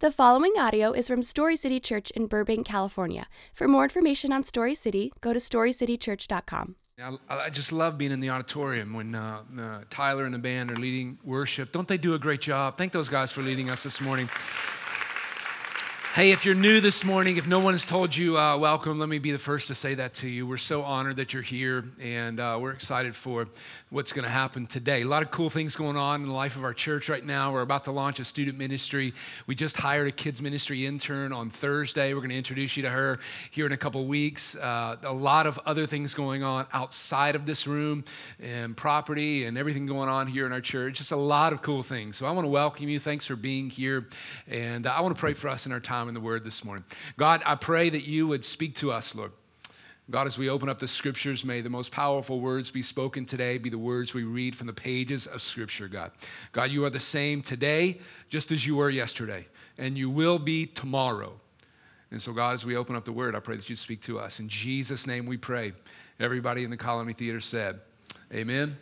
The following audio is from Story City Church in Burbank, California. For more information on Story City, go to storycitychurch.com. I, I just love being in the auditorium when uh, uh, Tyler and the band are leading worship. Don't they do a great job? Thank those guys for leading us this morning. Hey, if you're new this morning, if no one has told you uh, welcome, let me be the first to say that to you. We're so honored that you're here, and uh, we're excited for what's going to happen today. A lot of cool things going on in the life of our church right now. We're about to launch a student ministry. We just hired a kids ministry intern on Thursday. We're going to introduce you to her here in a couple weeks. Uh, a lot of other things going on outside of this room, and property, and everything going on here in our church. Just a lot of cool things. So I want to welcome you. Thanks for being here, and I want to pray for us in our time in the Word this morning. God, I pray that you would speak to us, Lord. God, as we open up the scriptures, may the most powerful words be spoken today be the words we read from the pages of scripture, God. God, you are the same today, just as you were yesterday, and you will be tomorrow. And so, God, as we open up the word, I pray that you speak to us. In Jesus' name we pray. Everybody in the Colony Theater said, Amen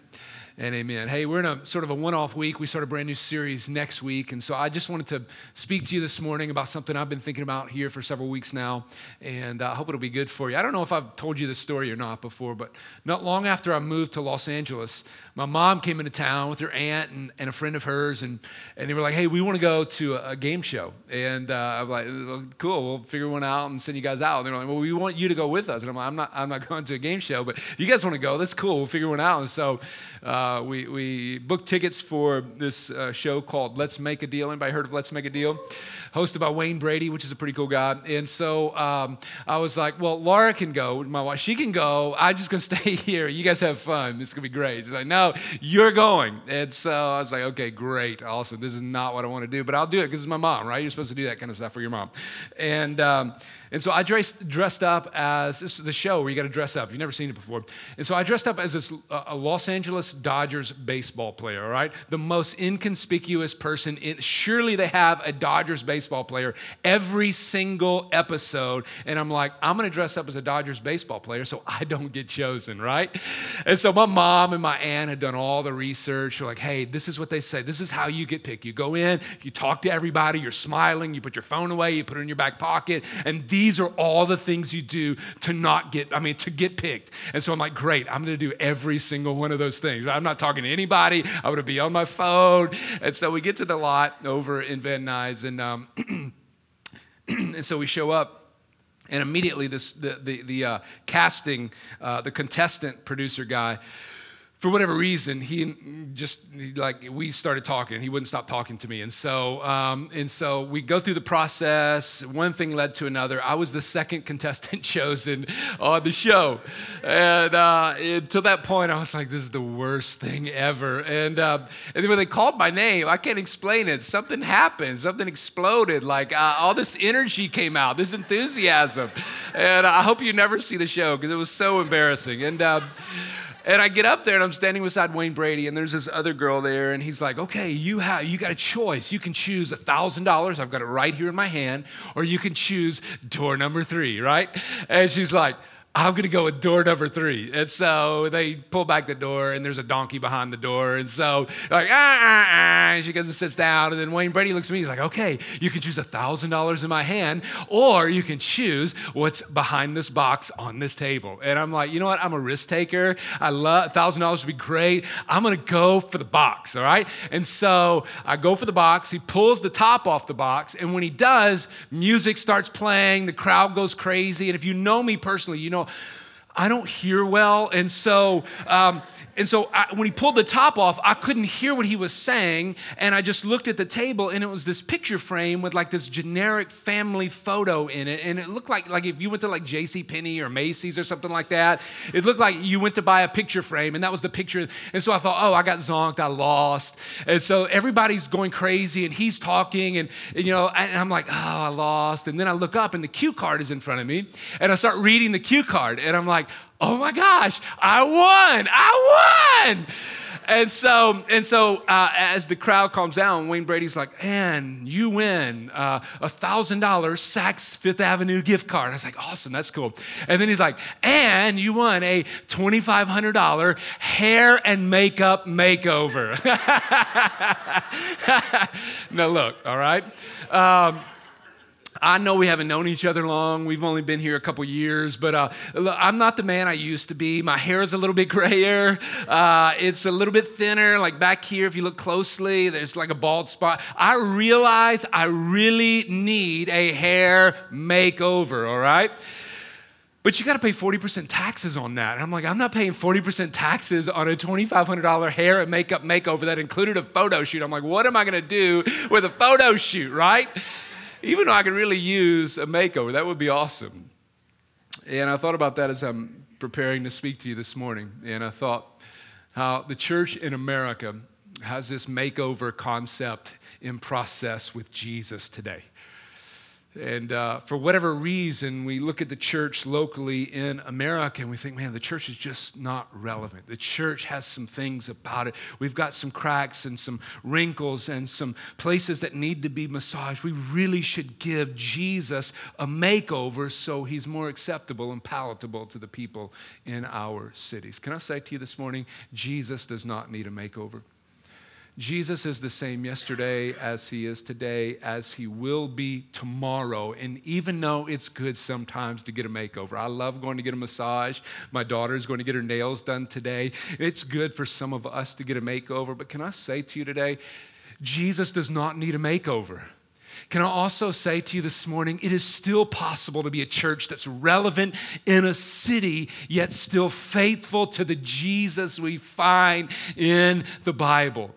and amen. Hey, we're in a sort of a one off week. We start a brand new series next week. And so I just wanted to speak to you this morning about something I've been thinking about here for several weeks now. And I hope it'll be good for you. I don't know if I've told you this story or not before, but not long after I moved to Los Angeles, my mom came into town with her aunt and, and a friend of hers. And, and they were like, hey, we want to go to a, a game show. And uh, I'm like, well, cool, we'll figure one out and send you guys out. And they're like, well, we want you to go with us. And I'm like, I'm not, I'm not going to a game show, but you guys want to go? That's cool. We'll figure one out. And so, uh, we, we booked tickets for this uh, show called Let's Make a Deal. Anybody heard of Let's Make a Deal? Hosted by Wayne Brady, which is a pretty cool guy. And so um, I was like, well, Laura can go, my wife. She can go. I'm just going to stay here. You guys have fun. It's going to be great. She's like, no, you're going. And so I was like, okay, great. Awesome. This is not what I want to do, but I'll do it because it's my mom, right? You're supposed to do that kind of stuff for your mom. And, um, and so I dressed, dressed up as this is the show where you got to dress up. You've never seen it before. And so I dressed up as this, uh, a Los Angeles Dodgers baseball player, all right? The most inconspicuous person. In, surely they have a Dodgers baseball player every single episode. And I'm like, I'm going to dress up as a Dodgers baseball player so I don't get chosen, right? And so my mom and my aunt had done all the research. They're like, hey, this is what they say. This is how you get picked. You go in, you talk to everybody, you're smiling, you put your phone away, you put it in your back pocket, and these these are all the things you do to not get, I mean, to get picked. And so I'm like, great, I'm gonna do every single one of those things. I'm not talking to anybody, I'm gonna be on my phone. And so we get to the lot over in Van Nuys, and, um, and so we show up. And immediately, this the the, the uh, casting, uh, the contestant producer guy, for whatever reason, he just like we started talking. He wouldn't stop talking to me, and so um, and so we go through the process. One thing led to another. I was the second contestant chosen on the show, and uh, until that point, I was like, "This is the worst thing ever." And uh, and then when they called my name, I can't explain it. Something happened. Something exploded. Like uh, all this energy came out. This enthusiasm, and I hope you never see the show because it was so embarrassing. And uh, and I get up there and I'm standing beside Wayne Brady, and there's this other girl there, and he's like, "Okay, you have you got a choice. You can choose a thousand dollars. I've got it right here in my hand, or you can choose door number three, right?" And she's like. I'm going to go with door number three. And so they pull back the door, and there's a donkey behind the door. And so, like, ah, ah, ah. And she goes and sits down. And then Wayne Brady looks at me. He's like, okay, you can choose $1,000 in my hand, or you can choose what's behind this box on this table. And I'm like, you know what? I'm a risk taker. I love $1,000 would be great. I'm going to go for the box, all right? And so I go for the box. He pulls the top off the box. And when he does, music starts playing. The crowd goes crazy. And if you know me personally, you know I don't hear well. And so um, and so I, when he pulled the top off, I couldn't hear what he was saying. And I just looked at the table, and it was this picture frame with like this generic family photo in it. And it looked like, like if you went to like J.C. Penney or Macy's or something like that, it looked like you went to buy a picture frame, and that was the picture. And so I thought, oh, I got zonked, I lost. And so everybody's going crazy, and he's talking, and, and you know, and I'm like, oh, I lost. And then I look up, and the cue card is in front of me, and I start reading the cue card, and I'm like, oh my gosh, I won, I won. and so, and so uh, as the crowd calms down, Wayne Brady's like, and you win uh, a $1,000 Saks Fifth Avenue gift card. I was like, awesome, that's cool. And then he's like, and you won a $2,500 hair and makeup makeover. now, look, all right? Um, I know we haven't known each other long. We've only been here a couple years, but uh, I'm not the man I used to be. My hair is a little bit grayer. Uh, it's a little bit thinner. Like back here, if you look closely, there's like a bald spot. I realize I really need a hair makeover, all right? But you got to pay 40% taxes on that. And I'm like, I'm not paying 40% taxes on a $2,500 hair and makeup makeover that included a photo shoot. I'm like, what am I going to do with a photo shoot, right? Even though I could really use a makeover, that would be awesome. And I thought about that as I'm preparing to speak to you this morning. And I thought how the church in America has this makeover concept in process with Jesus today. And uh, for whatever reason, we look at the church locally in America and we think, man, the church is just not relevant. The church has some things about it. We've got some cracks and some wrinkles and some places that need to be massaged. We really should give Jesus a makeover so he's more acceptable and palatable to the people in our cities. Can I say to you this morning, Jesus does not need a makeover. Jesus is the same yesterday as he is today, as he will be tomorrow. And even though it's good sometimes to get a makeover, I love going to get a massage. My daughter is going to get her nails done today. It's good for some of us to get a makeover. But can I say to you today, Jesus does not need a makeover. Can I also say to you this morning, it is still possible to be a church that's relevant in a city, yet still faithful to the Jesus we find in the Bible.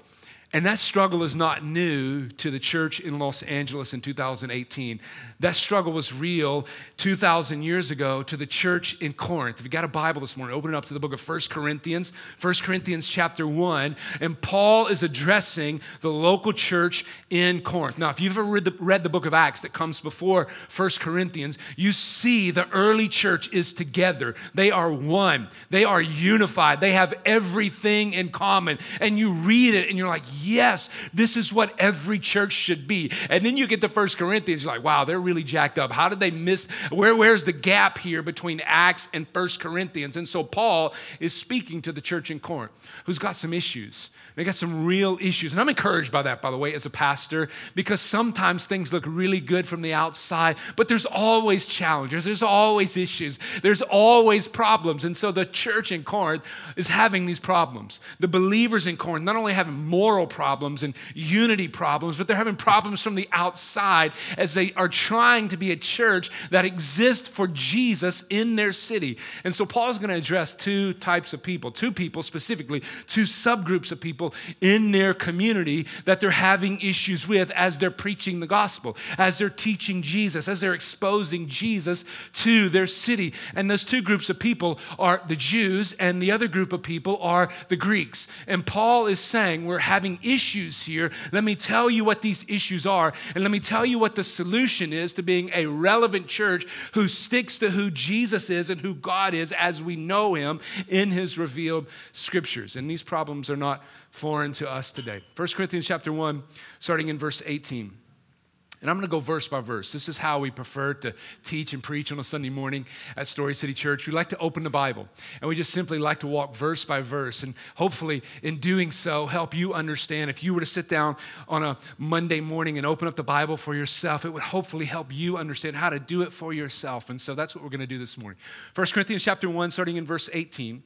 And that struggle is not new to the church in Los Angeles in 2018. That struggle was real 2,000 years ago to the church in Corinth. If you got a Bible this morning, open it up to the book of 1 Corinthians, 1 Corinthians chapter 1. And Paul is addressing the local church in Corinth. Now, if you've ever read the, read the book of Acts that comes before 1 Corinthians, you see the early church is together. They are one, they are unified, they have everything in common. And you read it and you're like, yes, this is what every church should be. And then you get to First Corinthians, like, wow, they're really jacked up. How did they miss? Where, where's the gap here between Acts and First Corinthians? And so Paul is speaking to the church in Corinth who's got some issues. They got some real issues. And I'm encouraged by that, by the way, as a pastor, because sometimes things look really good from the outside, but there's always challenges, there's always issues, there's always problems. And so the church in Corinth is having these problems. The believers in Corinth not only having moral problems and unity problems, but they're having problems from the outside as they are trying to be a church that exists for Jesus in their city. And so Paul's going to address two types of people, two people specifically, two subgroups of people in their community that they're having issues with as they're preaching the gospel, as they're teaching Jesus, as they're exposing Jesus to their city. And those two groups of people are the Jews, and the other group of people are the Greeks. And Paul is saying, We're having issues here. Let me tell you what these issues are, and let me tell you what the solution is to being a relevant church who sticks to who Jesus is and who God is as we know him in his revealed scriptures. And these problems are not foreign to us today. 1 Corinthians chapter 1, starting in verse 18. And I'm going to go verse by verse. This is how we prefer to teach and preach on a Sunday morning at Story City Church. We like to open the Bible, and we just simply like to walk verse by verse. And hopefully, in doing so, help you understand. If you were to sit down on a Monday morning and open up the Bible for yourself, it would hopefully help you understand how to do it for yourself. And so that's what we're going to do this morning. 1 Corinthians chapter 1, starting in verse 18.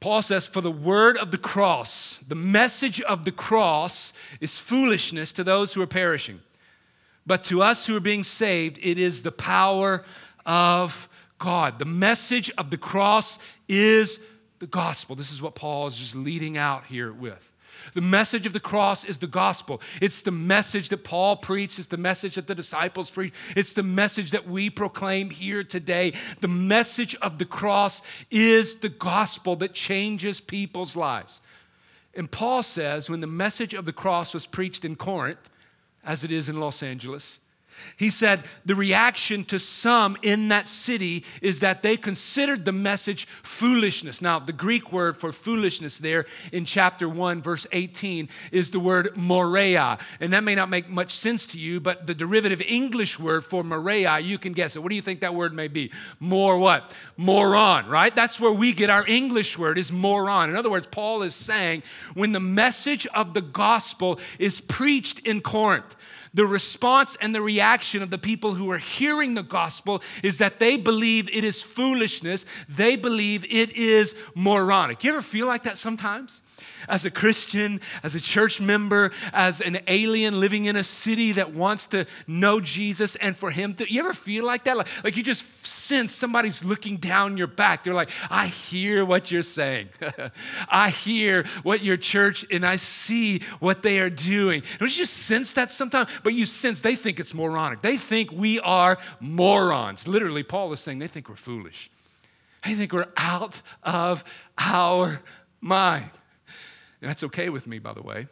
Paul says, For the word of the cross, the message of the cross is foolishness to those who are perishing. But to us who are being saved, it is the power of God. The message of the cross is the gospel. This is what Paul is just leading out here with. The message of the cross is the gospel. It's the message that Paul preached, it's the message that the disciples preached, it's the message that we proclaim here today. The message of the cross is the gospel that changes people's lives. And Paul says when the message of the cross was preached in Corinth, as it is in Los Angeles, He said the reaction to some in that city is that they considered the message foolishness. Now, the Greek word for foolishness there in chapter 1, verse 18, is the word moria. And that may not make much sense to you, but the derivative English word for moria, you can guess it. What do you think that word may be? More what? Moron, right? That's where we get our English word, is moron. In other words, Paul is saying when the message of the gospel is preached in Corinth, the response and the reaction of the people who are hearing the gospel is that they believe it is foolishness. They believe it is moronic. You ever feel like that sometimes? as a Christian, as a church member, as an alien living in a city that wants to know Jesus and for him to, you ever feel like that? Like, like you just sense somebody's looking down your back. They're like, I hear what you're saying. I hear what your church and I see what they are doing. Don't you just sense that sometimes? But you sense they think it's moronic. They think we are morons. Literally, Paul is saying they think we're foolish. They think we're out of our mind. And that's okay with me, by the way.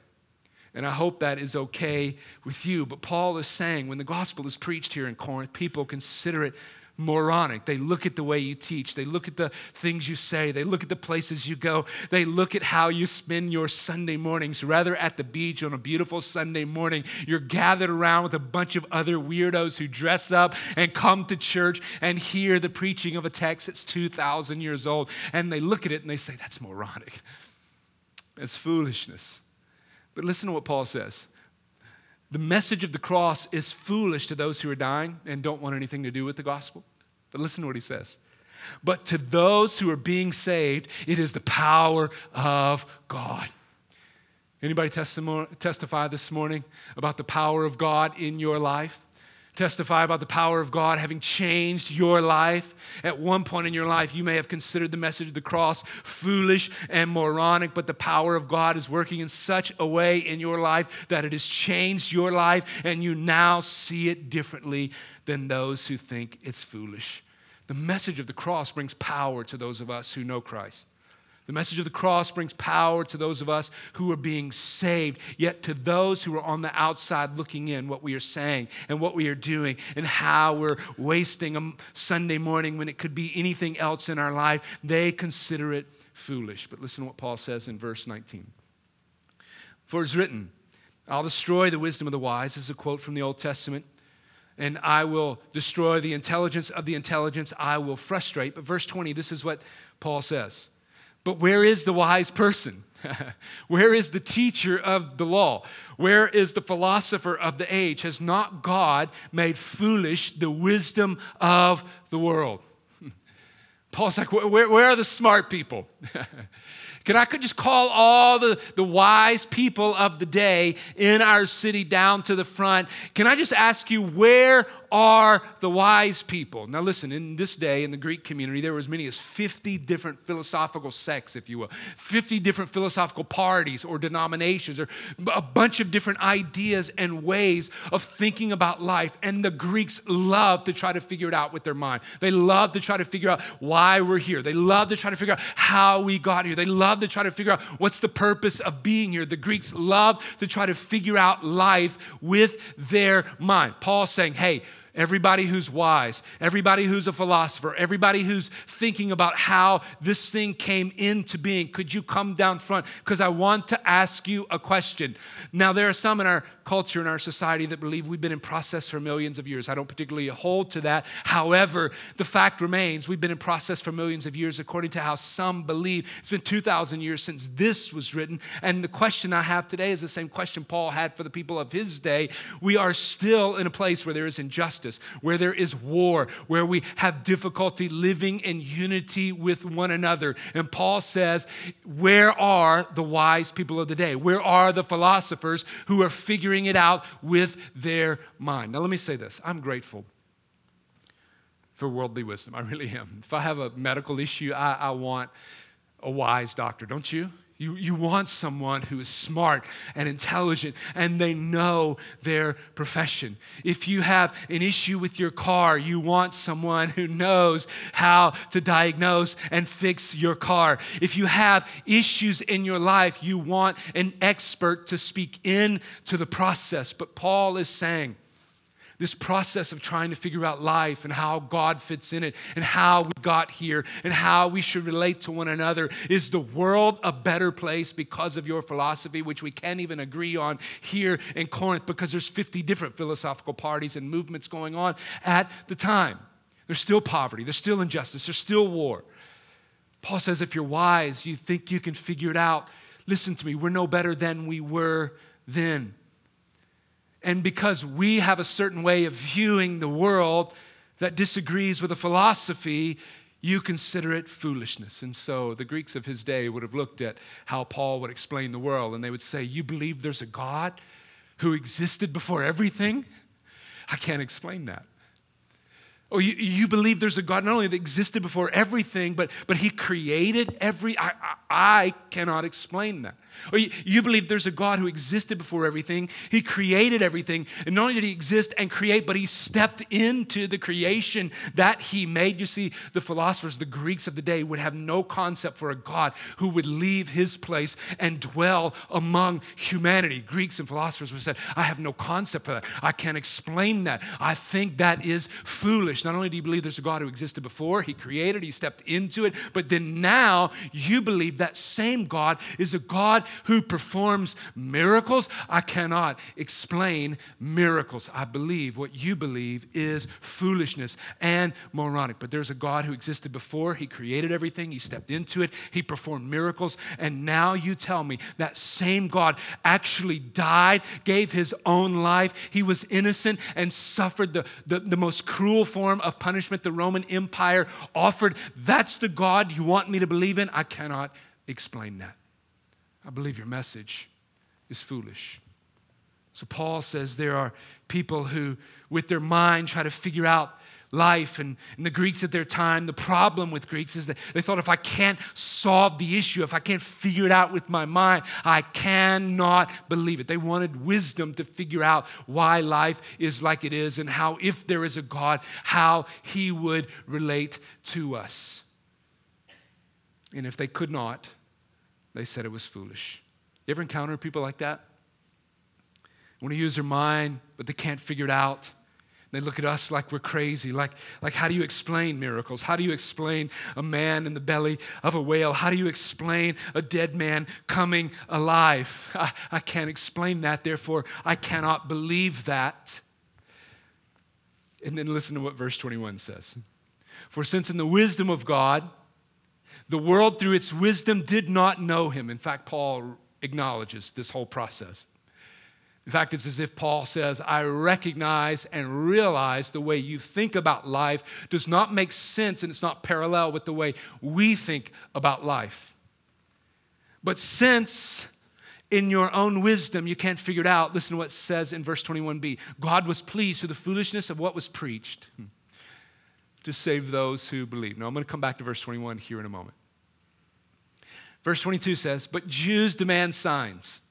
And I hope that is okay with you. But Paul is saying when the gospel is preached here in Corinth, people consider it moronic. They look at the way you teach, they look at the things you say, they look at the places you go, they look at how you spend your Sunday mornings. Rather, at the beach on a beautiful Sunday morning, you're gathered around with a bunch of other weirdos who dress up and come to church and hear the preaching of a text that's 2,000 years old. And they look at it and they say, That's moronic as foolishness. But listen to what Paul says. The message of the cross is foolish to those who are dying and don't want anything to do with the gospel. But listen to what he says. But to those who are being saved, it is the power of God. Anybody testify this morning about the power of God in your life? Testify about the power of God having changed your life. At one point in your life, you may have considered the message of the cross foolish and moronic, but the power of God is working in such a way in your life that it has changed your life, and you now see it differently than those who think it's foolish. The message of the cross brings power to those of us who know Christ. The message of the cross brings power to those of us who are being saved, yet to those who are on the outside looking in, what we are saying and what we are doing and how we're wasting a Sunday morning when it could be anything else in our life, they consider it foolish. But listen to what Paul says in verse 19. For it's written, I'll destroy the wisdom of the wise. This is a quote from the Old Testament. And I will destroy the intelligence of the intelligence. I will frustrate. But verse 20, this is what Paul says. But where is the wise person? Where is the teacher of the law? Where is the philosopher of the age? Has not God made foolish the wisdom of the world? Paul's like, where, where are the smart people? Can I could just call all the, the wise people of the day in our city down to the front? Can I just ask you, where are the wise people? Now, listen, in this day in the Greek community, there were as many as 50 different philosophical sects, if you will, 50 different philosophical parties or denominations, or a bunch of different ideas and ways of thinking about life. And the Greeks love to try to figure it out with their mind. They love to try to figure out why we're here. They love to try to figure out how we got here. They love love to try to figure out what's the purpose of being here. The Greeks love to try to figure out life with their mind. Paul's saying, hey, everybody who's wise, everybody who's a philosopher, everybody who's thinking about how this thing came into being, could you come down front? Because I want to ask you a question. Now, there are some in our culture, in our society, that believe we've been in process for millions of years. I don't particularly hold to that. However, the fact remains we've been in process for millions of years, according to how some believe. It's been 2,000 years since this was written. And the question I have today is the same question Paul had for the people of his day. We are still in a place where there is injustice, where there is war, where we have difficulty living in unity with one another. And Paul says, Where are the wise people of the day? Where are the philosophers who are figuring figuring it out with their mind. Now, let me say this I'm grateful for worldly wisdom. I really am. If I have a medical issue, I, I want a wise doctor, don't you? You, you want someone who is smart and intelligent and they know their profession. If you have an issue with your car, you want someone who knows how to diagnose and fix your car. If you have issues in your life, you want an expert to speak into the process. But Paul is saying, this process of trying to figure out life and how God fits in it and how we got here and how we should relate to one another. Is the world a better place because of your philosophy, which we can't even agree on here in Corinth because there's 50 different philosophical parties and movements going on at the time? There's still poverty, there's still injustice, there's still war. Paul says, if you're wise, you think you can figure it out. Listen to me, we're no better than we were then. And because we have a certain way of viewing the world that disagrees with a philosophy, you consider it foolishness. And so the Greeks of his day would have looked at how Paul would explain the world, and they would say, You believe there's a God who existed before everything? I can't explain that. Or you, you believe there's a God not only that existed before everything, but, but he created every. I, I, I cannot explain that. Or you, you, believe there's a God who existed before everything. He created everything. And not only did he exist and create, but he stepped into the creation that he made. You see, the philosophers, the Greeks of the day, would have no concept for a God who would leave his place and dwell among humanity. Greeks and philosophers would have said, I have no concept for that. I can't explain that. I think that is foolish. Not only do you believe there's a God who existed before, he created, he stepped into it, but then now you believe that same God is a God who performs miracles. I cannot explain miracles. I believe what you believe is foolishness and moronic. But there's a God who existed before. He created everything, He stepped into it, He performed miracles. And now you tell me that same God actually died, gave His own life. He was innocent and suffered the, the, the most cruel form of punishment the Roman Empire offered. That's the God you want me to believe in? I cannot explain that. I believe your message is foolish. So Paul says there are people who, with their mind, try to figure out life. And, and, the Greeks at their time, the problem with Greeks is that they thought if I can't solve the issue, if I can't figure it out with my mind, I cannot believe it. They wanted wisdom to figure out why life is like it is and how, if there is a God, how he would relate to us. And if they could not, they said it was foolish. You ever encounter people like that? Want to use their mind, but they can't figure it out. They look at us like we're crazy. Like, like, how do you explain miracles? How do you explain a man in the belly of a whale? How do you explain a dead man coming alive? I, I can't explain that, therefore, I cannot believe that. And then listen to what verse 21 says. For since in the wisdom of God, the world, through its wisdom, did not know him. In fact, Paul acknowledges this whole process. In fact, it's as if Paul says, I recognize and realize the way you think about life does not make sense and it's not parallel with the way we think about life. But since in your own wisdom you can't figure it out, listen to what it says in verse 21b God was pleased through the foolishness of what was preached to save those who believe. Now, I'm going to come back to verse 21 here in a moment. Verse 22 says, But Jews demand signs,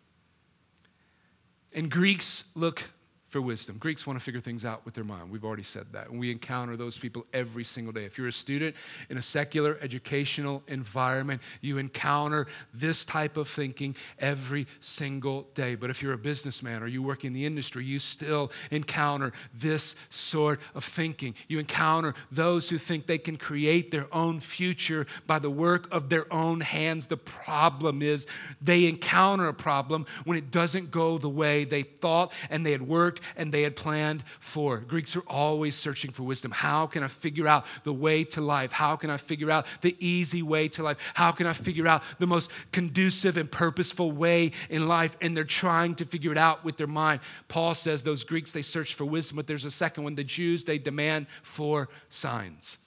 and Greeks look for wisdom. Greeks want to figure things out with their mind. We've already said that. And we encounter those people every single day. If you're a student in a secular educational environment, you encounter this type of thinking every single day. But if you're a businessman or you work in the industry, you still encounter this sort of thinking. You encounter those who think they can create their own future by the work of their own hands. The problem is they encounter a problem when it doesn't go the way they thought and they had worked and they had planned for. Greeks are always searching for wisdom. How can I figure out the way to life? How can I figure out the easy way to life? How can I figure out the most conducive and purposeful way in life? And they're trying to figure it out with their mind. Paul says those Greeks, they search for wisdom, but there's a second one. The Jews, they demand for signs.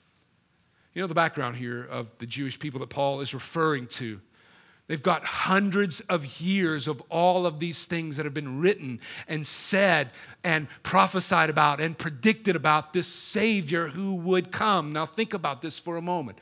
You know the background here of the Jewish people that Paul is referring to. They've got hundreds of years of all of these things that have been written and said and prophesied about and predicted about this Savior who would come. Now, think about this for a moment.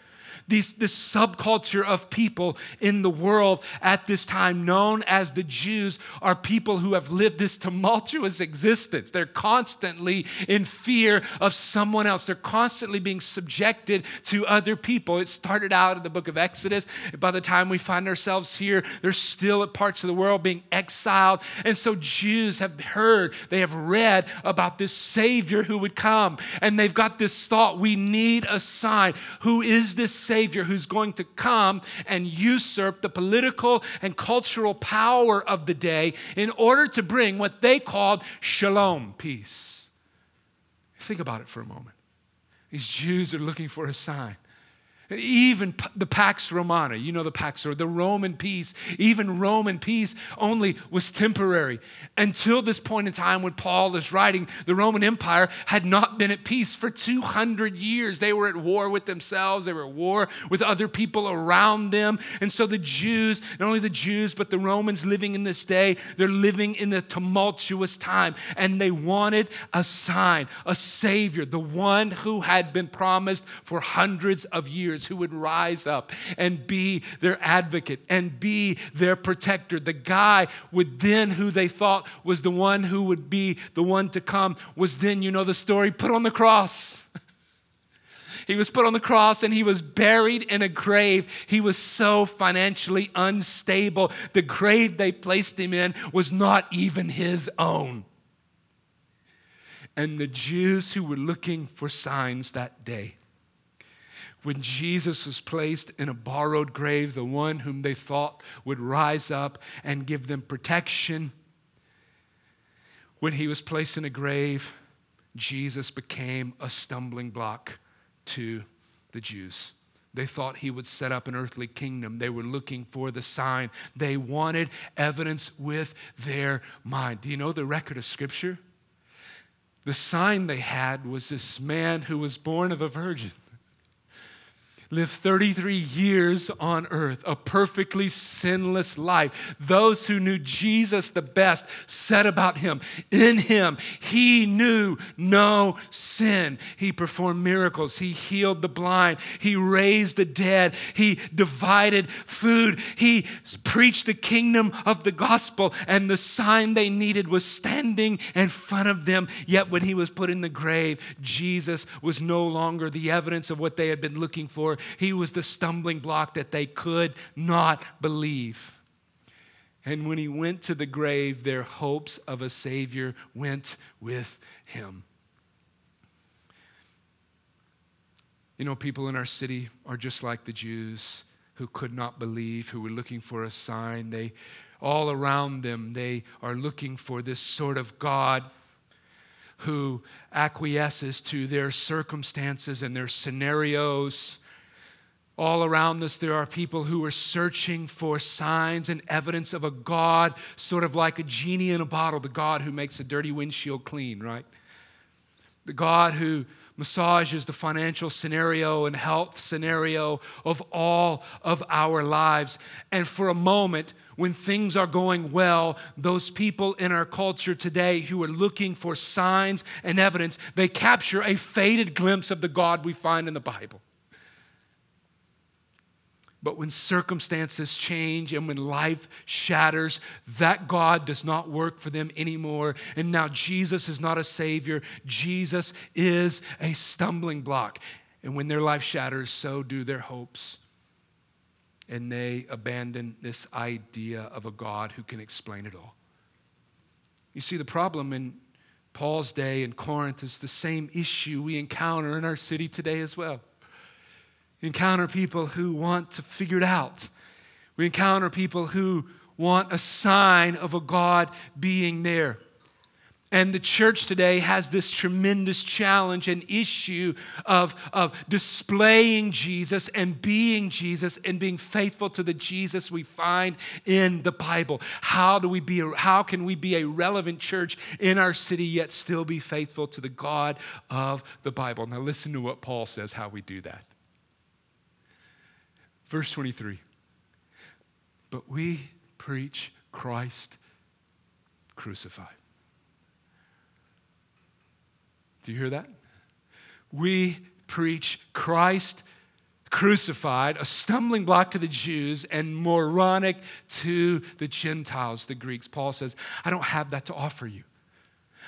These, this subculture of people in the world at this time, known as the Jews, are people who have lived this tumultuous existence. They're constantly in fear of someone else, they're constantly being subjected to other people. It started out in the book of Exodus. By the time we find ourselves here, they're still at parts of the world being exiled. And so Jews have heard, they have read about this Savior who would come. And they've got this thought we need a sign. Who is this Savior who's going to come and usurp the political and cultural power of the day in order to bring what they called shalom, peace? Think about it for a moment. These Jews are looking for a sign. Even the Pax Romana, you know the Pax or the Roman peace, even Roman peace only was temporary. Until this point in time when Paul is writing, the Roman Empire had not been at peace for 200 years. They were at war with themselves, they were at war with other people around them. And so the Jews, not only the Jews, but the Romans living in this day, they're living in the tumultuous time. And they wanted a sign, a Savior, the one who had been promised for hundreds of years who would rise up and be their advocate and be their protector. The guy would then, who they thought was the one who would be the one to come, was then, you know the story, put on the cross. He was put on the cross and he was buried in a grave. He was so financially unstable. The grave they placed him in was not even his own. And the Jews who were looking for signs that day when Jesus was placed in a borrowed grave, the one whom they thought would rise up and give them protection, when he was placed in a grave, Jesus became a stumbling block to the Jews. They thought he would set up an earthly kingdom. They were looking for the sign. They wanted evidence with their mind. Do you know the record of Scripture? The sign they had was this man who was born of a virgin lived 33 years on earth, a perfectly sinless life. Those who knew Jesus the best said about him, in him, he knew no sin. He performed miracles, he healed the blind, he raised the dead, he divided food, he preached the kingdom of the gospel, and the sign they needed was standing in front of them. Yet when he was put in the grave, Jesus was no longer the evidence of what they had been looking for he was the stumbling block that they could not believe. And when he went to the grave, their hopes of a Savior went with him. You know, people in our city are just like the Jews who could not believe, who were looking for a sign. They all around them, they are looking for this sort of God who acquiesces to their circumstances and their scenarios all around us, there are people who are searching for signs and evidence of a God, sort of like a genie in a bottle, the God who makes a dirty windshield clean, right? The God who massages the financial scenario and health scenario of all of our lives. And for a moment, when things are going well, those people in our culture today who are looking for signs and evidence, they capture a faded glimpse of the God we find in the Bible. But when circumstances change and when life shatters, that God does not work for them anymore. And now Jesus is not a Savior, Jesus is a stumbling block. And when their life shatters, so do their hopes. And they abandon this idea of a God who can explain it all. You see, the problem in Paul's day in Corinth is the same issue we encounter in our city today as well encounter people who want to figure it out. We encounter people who want a sign of a God being there. And the church today has this tremendous challenge and issue of, of displaying Jesus and being Jesus and being faithful to the Jesus we find in the Bible. How, do we be how can we be a relevant church in our city yet still be faithful to the God of the Bible? Now, listen to what Paul says how we do that. Verse 23 But we preach Christ crucified. Do you hear that? We preach Christ crucified, a stumbling block to the Jews and moronic to the Gentiles, the Greeks. Paul says, I don't have that to offer you.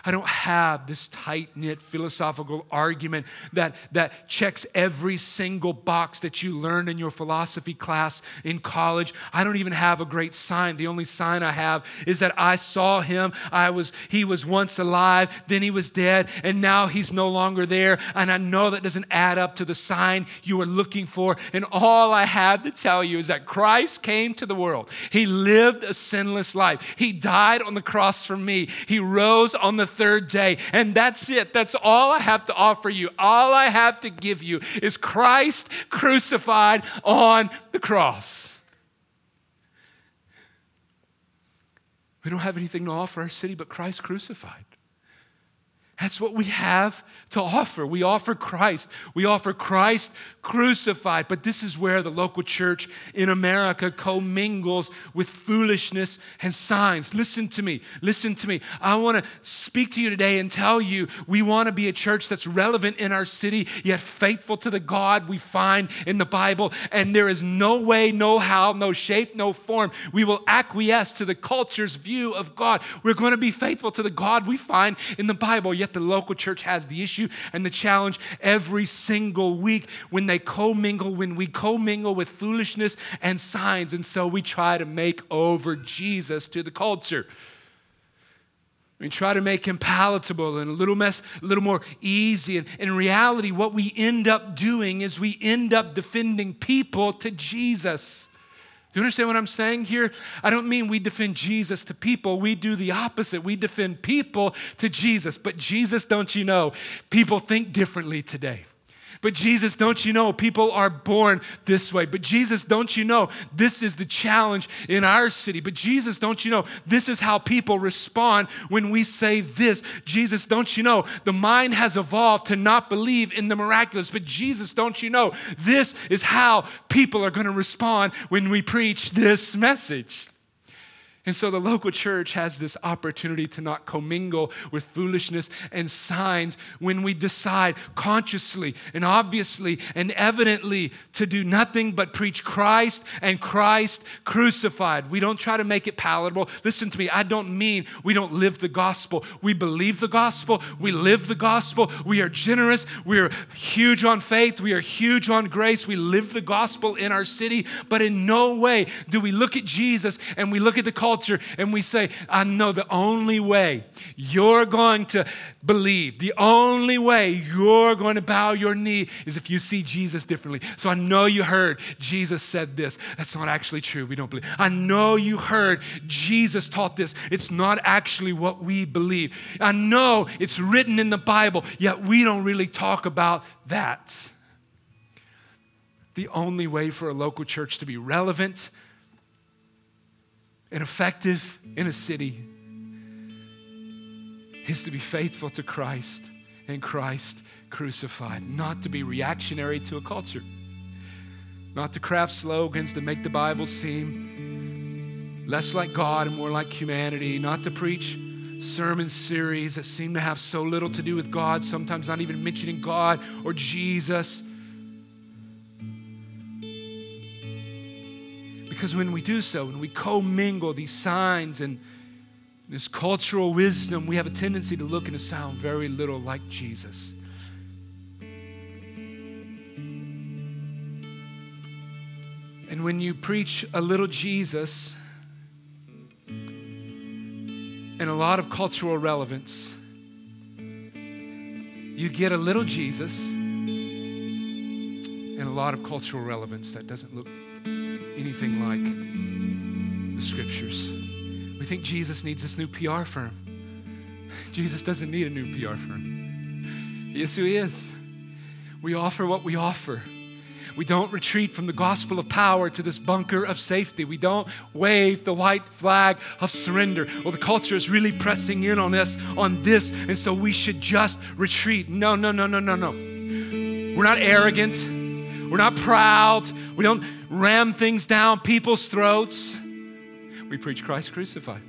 I don't have this tight knit philosophical argument that, that checks every single box that you learned in your philosophy class in college. I don't even have a great sign. The only sign I have is that I saw him. I was, he was once alive, then he was dead, and now he's no longer there. And I know that doesn't add up to the sign you are looking for. And all I have to tell you is that Christ came to the world. He lived a sinless life. He died on the cross for me. He rose on the third day. And that's it. That's all I have to offer you. All I have to give you is Christ crucified on the cross. We don't have anything to offer our city but Christ crucified. That's what we have to offer. We offer Christ. We offer Christ crucified. But this is where the local church in America commingles with foolishness and signs. Listen to me. Listen to me. I want to speak to you today and tell you we want to be a church that's relevant in our city, yet faithful to the God we find in the Bible. And there is no way, no how, no shape, no form we will acquiesce to the culture's view of God. We're going to be faithful to the God we find in the Bible, yet the local church has the issue and the challenge every single week when they commingle, when we commingle with foolishness and signs. And so we try to make over Jesus to the culture. We try to make him palatable and a little mess, a little more easy. And in reality, what we end up doing is we end up defending people to Jesus. Do you understand what I'm saying here? I don't mean we defend Jesus to people. We do the opposite. We defend people to Jesus. But Jesus, don't you know, people think differently today. But Jesus, don't you know, people are born this way. But Jesus, don't you know, this is the challenge in our city. But Jesus, don't you know, this is how people respond when we say this. Jesus, don't you know, the mind has evolved to not believe in the miraculous. But Jesus, don't you know, this is how people are going to respond when we preach this message. And so the local church has this opportunity to not commingle with foolishness and signs when we decide consciously and obviously and evidently to do nothing but preach Christ and Christ crucified. We don't try to make it palatable. Listen to me, I don't mean we don't live the gospel. We believe the gospel, we live the gospel, we are generous, we are huge on faith, we are huge on grace, we live the gospel in our city, but in no way do we look at Jesus and we look at the call culture and we say, I know the only way you're going to believe, the only way you're going to bow your knee is if you see Jesus differently. So I know you heard Jesus said this. That's not actually true. We don't believe. I know you heard Jesus taught this. It's not actually what we believe. I know it's written in the Bible, yet we don't really talk about that. The only way for a local church to be relevant and effective in a city is to be faithful to Christ and Christ crucified, not to be reactionary to a culture, not to craft slogans that make the Bible seem less like God and more like humanity, not to preach sermon series that seem to have so little to do with God, sometimes not even mentioning God or Jesus. Because when we do so, when we commingle these signs and this cultural wisdom, we have a tendency to look and to sound very little like Jesus. And when you preach a little Jesus and a lot of cultural relevance, you get a little Jesus and a lot of cultural relevance that doesn't look anything like the scriptures. We think Jesus needs this new PR firm. Jesus doesn't need a new PR firm. Yes, who he is. We offer what we offer. We don't retreat from the gospel of power to this bunker of safety. We don't wave the white flag of surrender. Well, the culture is really pressing in on us on this, and so we should just retreat. No, no, no, no, no, no. We're not arrogant. We're not proud. We don't ram things down people's throats. We preach Christ crucified.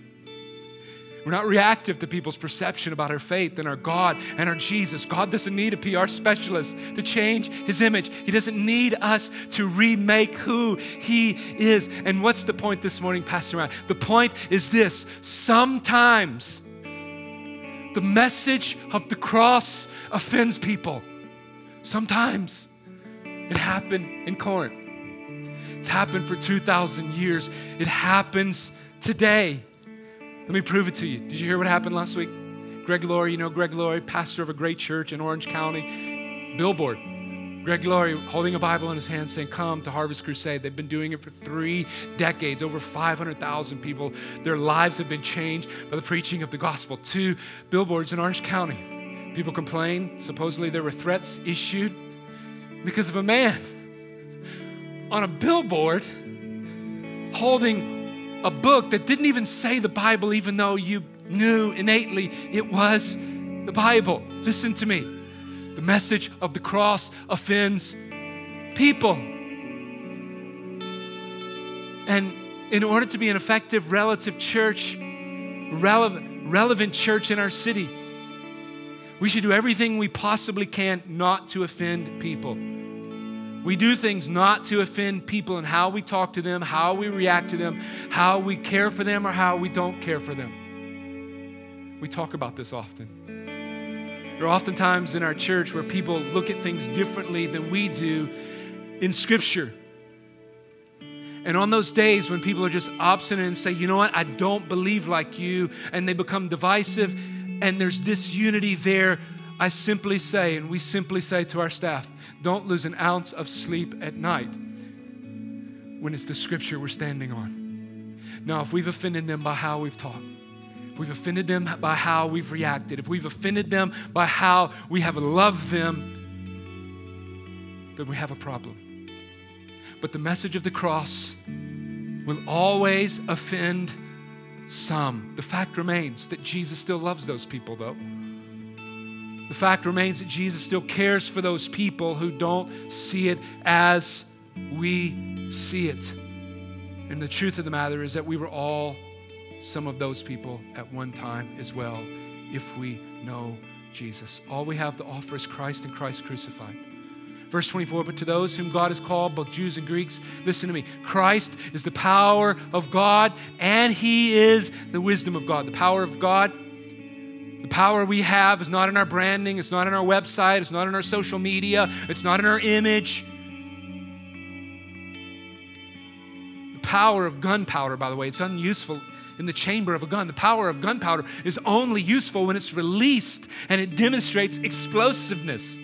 We're not reactive to people's perception about our faith and our God and our Jesus. God doesn't need a PR specialist to change his image. He doesn't need us to remake who he is. And what's the point this morning, Pastor Matt? The point is this sometimes the message of the cross offends people. Sometimes it happened in Corinth. It's happened for 2,000 years. It happens today. Let me prove it to you. Did you hear what happened last week? Greg Laurie, you know Greg Laurie, pastor of a great church in Orange County, billboard. Greg Laurie holding a Bible in his hand saying, Come to Harvest Crusade. They've been doing it for three decades, over 500,000 people. Their lives have been changed by the preaching of the gospel. Two billboards in Orange County. People complain. Supposedly there were threats issued because of a man on a billboard holding a book that didn't even say the Bible, even though you knew innately it was the Bible. Listen to me. The message of the cross offends people. And in order to be an effective relative church, relevant, relevant church in our city, we should do everything we possibly can not to offend people. We do things not to offend people in how we talk to them, how we react to them, how we care for them, or how we don't care for them. We talk about this often. There are often times in our church where people look at things differently than we do in Scripture. And on those days when people are just obstinate and say, you know what, I don't believe like you, and they become divisive and there's disunity there, I simply say, and we simply say to our staff, don't lose an ounce of sleep at night when it's the scripture we're standing on. Now, if we've offended them by how we've talked, if we've offended them by how we've reacted, if we've offended them by how we have loved them, then we have a problem. But the message of the cross will always offend some. The fact remains that Jesus still loves those people, though. The fact remains that Jesus still cares for those people who don't see it as we see it. And the truth of the matter is that we were all some of those people at one time as well if we know Jesus. All we have to offer is Christ and Christ crucified. Verse 24, but to those whom God has called, both Jews and Greeks, listen to me. Christ is the power of God, and He is the wisdom of God. The power of God the power we have is not in our branding, it's not in our website, it's not in our social media, it's not in our image. The power of gunpowder, by the way, it's unuseful in the chamber of a gun. The power of gunpowder is only useful when it's released and it demonstrates explosiveness.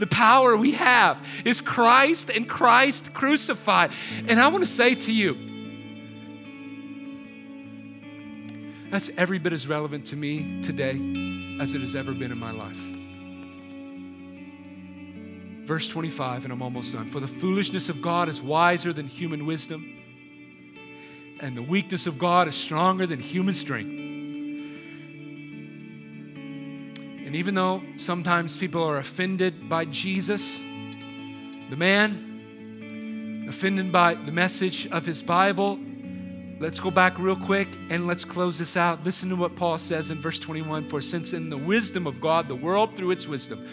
The power we have is Christ and Christ crucified. And I want to say to you, That's every bit as relevant to me today as it has ever been in my life. Verse 25, and I'm almost done. For the foolishness of God is wiser than human wisdom, and the weakness of God is stronger than human strength. And even though sometimes people are offended by Jesus, the man, offended by the message of his Bible, Let's go back real quick and let's close this out. Listen to what Paul says in verse 21 For since in the wisdom of God, the world through its wisdom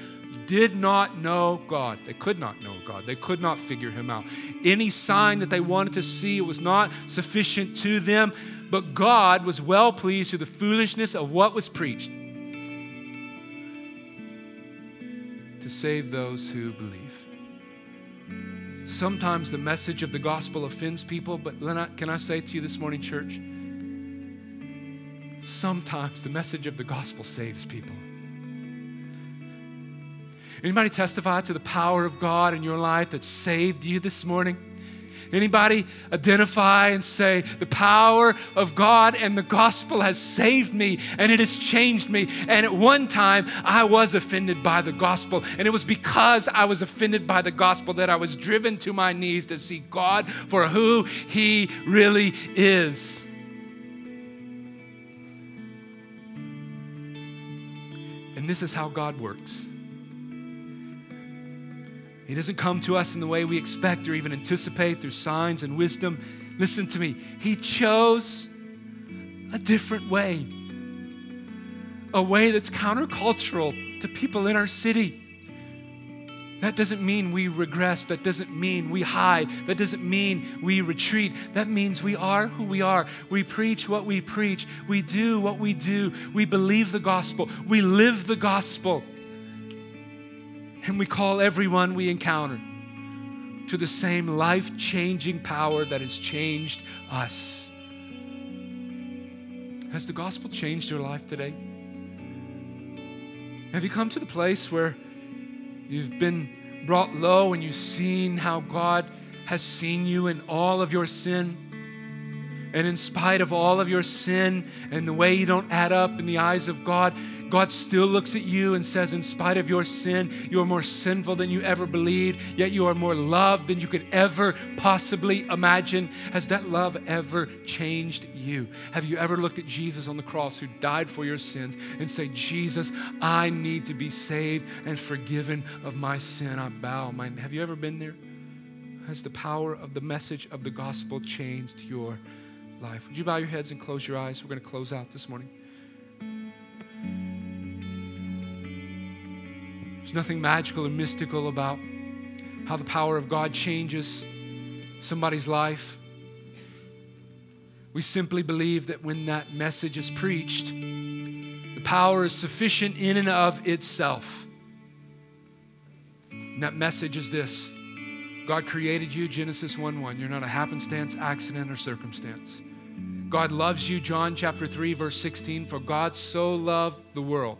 did not know God, they could not know God, they could not figure him out. Any sign that they wanted to see was not sufficient to them, but God was well pleased through the foolishness of what was preached to save those who believe. Sometimes the message of the gospel offends people, but can I say to you this morning, church? Sometimes the message of the gospel saves people. Anybody testify to the power of God in your life that saved you this morning? Anybody identify and say, the power of God and the gospel has saved me and it has changed me. And at one time, I was offended by the gospel. And it was because I was offended by the gospel that I was driven to my knees to see God for who He really is. And this is how God works. He doesn't come to us in the way we expect or even anticipate through signs and wisdom. Listen to me. He chose a different way. a way that's countercultural to people in our city. That doesn't mean we regress. That doesn't mean we hide. That doesn't mean we retreat. That means we are who we are. We preach what we preach. We do what we do. We believe the gospel. We live the gospel. And we call everyone we encounter to the same life changing power that has changed us. Has the gospel changed your life today? Have you come to the place where you've been brought low and you've seen how God has seen you in all of your sin? And in spite of all of your sin and the way you don't add up in the eyes of God, God still looks at you and says, In spite of your sin, you are more sinful than you ever believed, yet you are more loved than you could ever possibly imagine. Has that love ever changed you? Have you ever looked at Jesus on the cross who died for your sins and say, Jesus, I need to be saved and forgiven of my sin? I bow my. Have you ever been there? Has the power of the message of the gospel changed your life? Would you bow your heads and close your eyes? We're going to close out this morning. There's nothing magical or mystical about how the power of God changes somebody's life. We simply believe that when that message is preached, the power is sufficient in and of itself. And that message is this God created you, Genesis 1 1. You're not a happenstance, accident, or circumstance. God loves you, John chapter 3, verse 16. For God so loved the world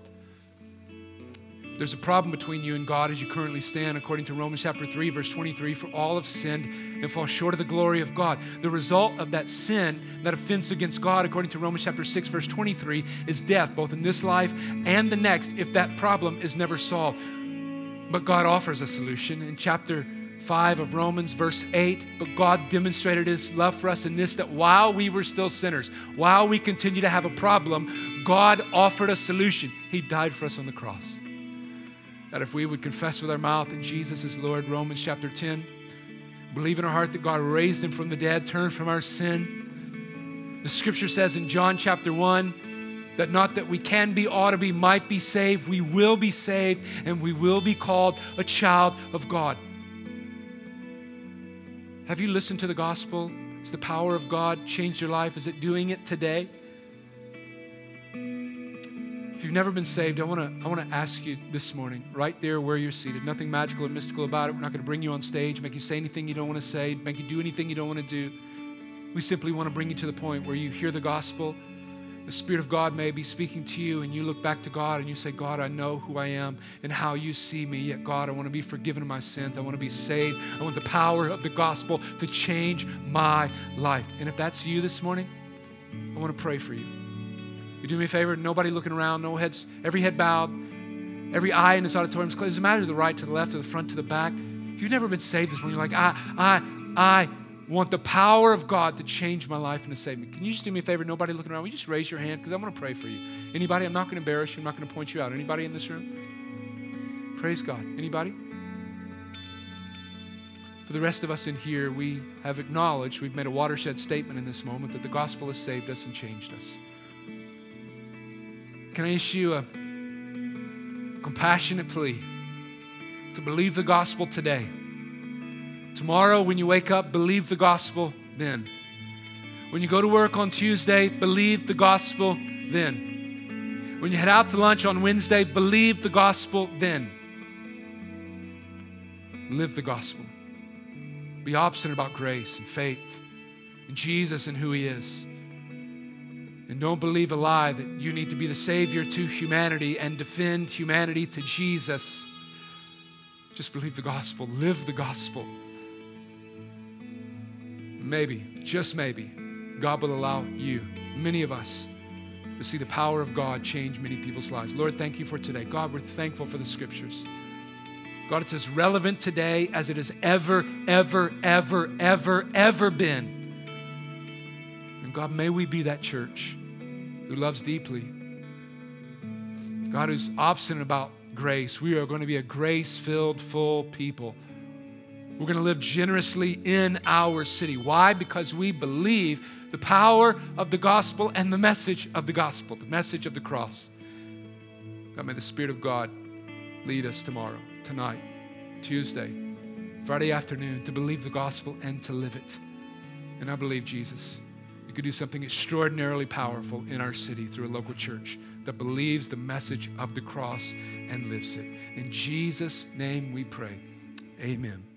there's a problem between you and God as you currently stand, according to Romans chapter 3, verse 23. For all have sinned and fall short of the glory of God. The result of that sin, that offense against God, according to Romans chapter 6, verse 23, is death, both in this life and the next, if that problem is never solved. But God offers a solution. In chapter 5 of Romans, verse 8, but God demonstrated his love for us in this that while we were still sinners, while we continue to have a problem, God offered a solution. He died for us on the cross. That if we would confess with our mouth that Jesus is Lord, Romans chapter 10, believe in our heart that God raised him from the dead, turn from our sin. The scripture says in John chapter 1 that not that we can be, ought to be, might be saved, we will be saved, and we will be called a child of God. Have you listened to the gospel? Has the power of God changed your life? Is it doing it today? If you've never been saved, I want to I want to ask you this morning, right there where you're seated. Nothing magical or mystical about it. We're not going to bring you on stage, make you say anything you don't want to say, make you do anything you don't want to do. We simply want to bring you to the point where you hear the gospel. The Spirit of God may be speaking to you, and you look back to God and you say, God, I know who I am and how you see me. Yet, God, I want to be forgiven of my sins. I want to be saved. I want the power of the gospel to change my life. And if that's you this morning, I want to pray for you. You do me a favor, nobody looking around, no heads, every head bowed, every eye in this auditorium is closed. It doesn't matter to the right, to the left, to the front, to the back. If you've never been saved this morning, you're like, I, I, I want the power of God to change my life and to save me. Can you just do me a favor? Nobody looking around. Will you just raise your hand? Because I'm going to pray for you. Anybody? I'm not going to embarrass you. I'm not going to point you out. Anybody in this room? Praise God. Anybody? For the rest of us in here, we have acknowledged, we've made a watershed statement in this moment that the gospel has saved us and changed us. Can I issue a compassionate plea to believe the gospel today? Tomorrow, when you wake up, believe the gospel then. When you go to work on Tuesday, believe the gospel then. When you head out to lunch on Wednesday, believe the gospel then. Live the gospel. Be obstinate about grace and faith and Jesus and who He is. And don't believe a lie that you need to be the Savior to humanity and defend humanity to Jesus. Just believe the gospel, live the gospel. Maybe, just maybe, God will allow you, many of us, to see the power of God change many people's lives. Lord, thank you for today. God, we're thankful for the scriptures. God, it's as relevant today as it has ever, ever, ever, ever, ever been. And God, may we be that church who loves deeply. God, who's obstinate about grace. We are going to be a grace filled, full people. We're going to live generously in our city. Why? Because we believe the power of the gospel and the message of the gospel, the message of the cross. God, may the Spirit of God lead us tomorrow, tonight, Tuesday, Friday afternoon to believe the gospel and to live it. And I believe, Jesus, you could do something extraordinarily powerful in our city through a local church that believes the message of the cross and lives it. In Jesus' name we pray. Amen.